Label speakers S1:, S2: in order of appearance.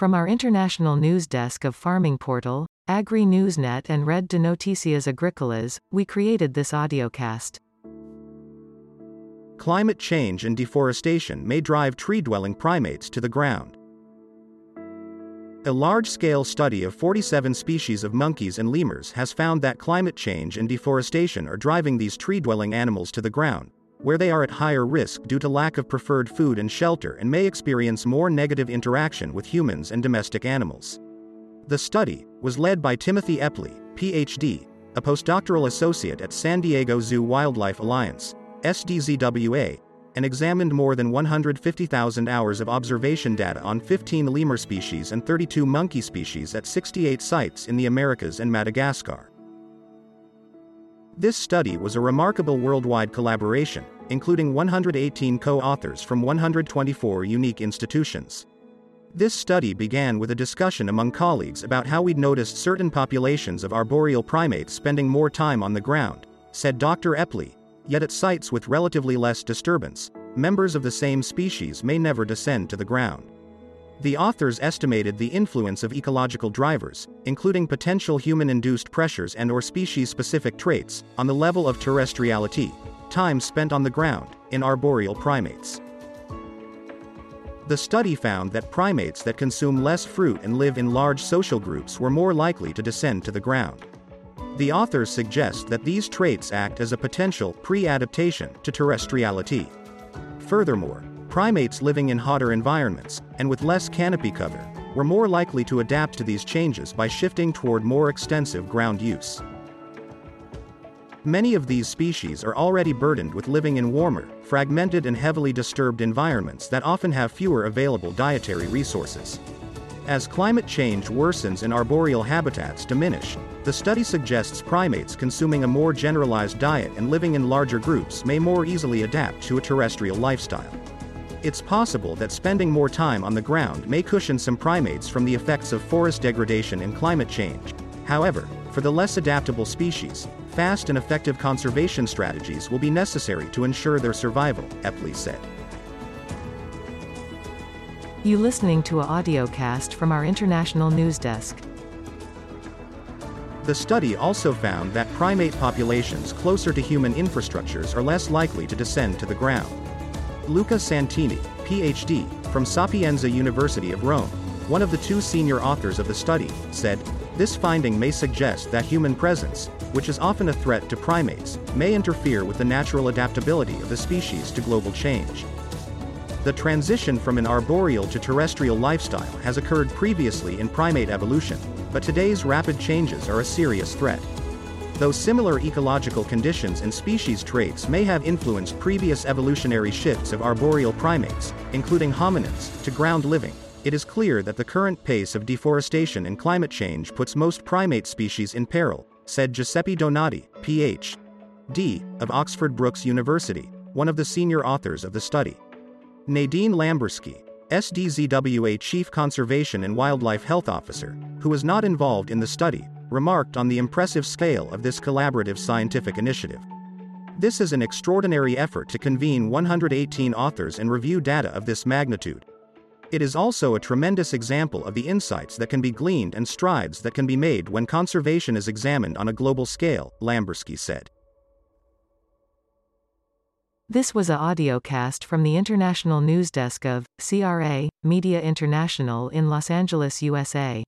S1: From our international news desk of Farming Portal, Agri Newsnet and Red de Noticias Agricolas, we created this audiocast.
S2: Climate change and deforestation may drive tree-dwelling primates to the ground. A large-scale study of 47 species of monkeys and lemurs has found that climate change and deforestation are driving these tree-dwelling animals to the ground, where they are at higher risk due to lack of preferred food and shelter and may experience more negative interaction with humans and domestic animals. The study was led by Timothy Eppley, PhD, a postdoctoral associate at San Diego Zoo Wildlife Alliance, SDZWA, and examined more than 150,000 hours of observation data on 15 lemur species and 32 monkey species at 68 sites in the Americas and Madagascar. This study was a remarkable worldwide collaboration, including 118 co-authors from 124 unique institutions. This study began with a discussion among colleagues about how we'd noticed certain populations of arboreal primates spending more time on the ground, said Dr. Eppley, yet at sites with relatively less disturbance, members of the same species may never descend to the ground. The authors estimated the influence of ecological drivers, including potential human-induced pressures and or species-specific traits, on the level of terrestriality, time spent on the ground, in arboreal primates. The study found that primates that consume less fruit and live in large social groups were more likely to descend to the ground. The authors suggest that these traits act as a potential pre-adaptation to terrestriality. Furthermore, Primates living in hotter environments, and with less canopy cover, were more likely to adapt to these changes by shifting toward more extensive ground use. Many of these species are already burdened with living in warmer, fragmented and heavily disturbed environments that often have fewer available dietary resources. As climate change worsens and arboreal habitats diminish, the study suggests primates consuming a more generalized diet and living in larger groups may more easily adapt to a terrestrial lifestyle. It's possible that spending more time on the ground may cushion some primates from the effects of forest degradation and climate change. However, for the less adaptable species, fast and effective conservation strategies will be necessary to ensure their survival, Eppley said.
S1: You listening to a audiocast from our international news desk.
S2: The study also found that primate populations closer to human infrastructures are less likely to descend to the ground. Luca Santini, PhD, from Sapienza University of Rome, one of the two senior authors of the study, said, this finding may suggest that human presence, which is often a threat to primates, may interfere with the natural adaptability of the species to global change. The transition from an arboreal to terrestrial lifestyle has occurred previously in primate evolution, but today's rapid changes are a serious threat. Though similar ecological conditions and species traits may have influenced previous evolutionary shifts of arboreal primates, including hominids, to ground living, it is clear that the current pace of deforestation and climate change puts most primate species in peril, said Giuseppe Donati, Ph.D., of Oxford Brookes University, one of the senior authors of the study. Nadine Lamberski, SDZWA Chief Conservation and Wildlife Health Officer, who was not involved in the study, remarked on the impressive scale of this collaborative scientific initiative. This is an extraordinary effort to convene 118 authors and review data of this magnitude. It is also a tremendous example of the insights that can be gleaned and strides that can be made when conservation is examined on a global scale, Lamberski said.
S1: This was a audiocast from the international news desk of CRA Media International in Los Angeles, USA.